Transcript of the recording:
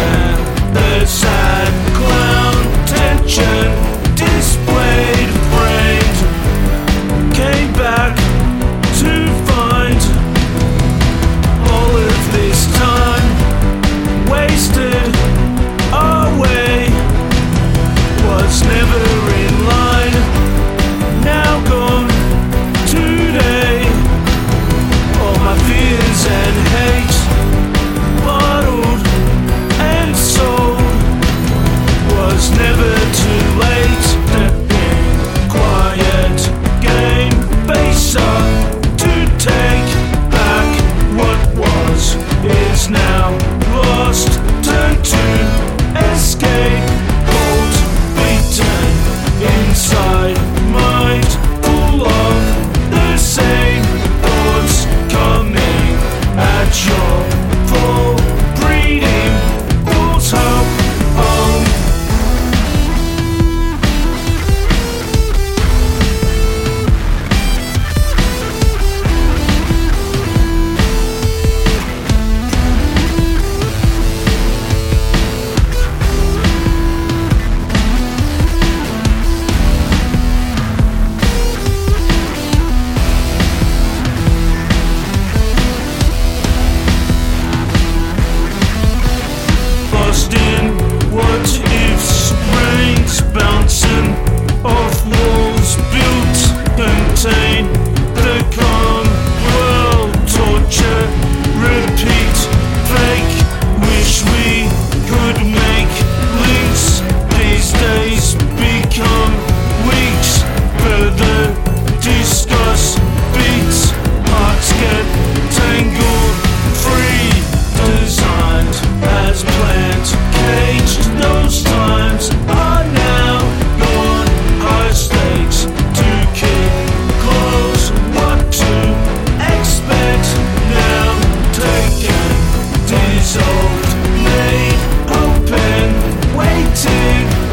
Yeah. stay open, waiting.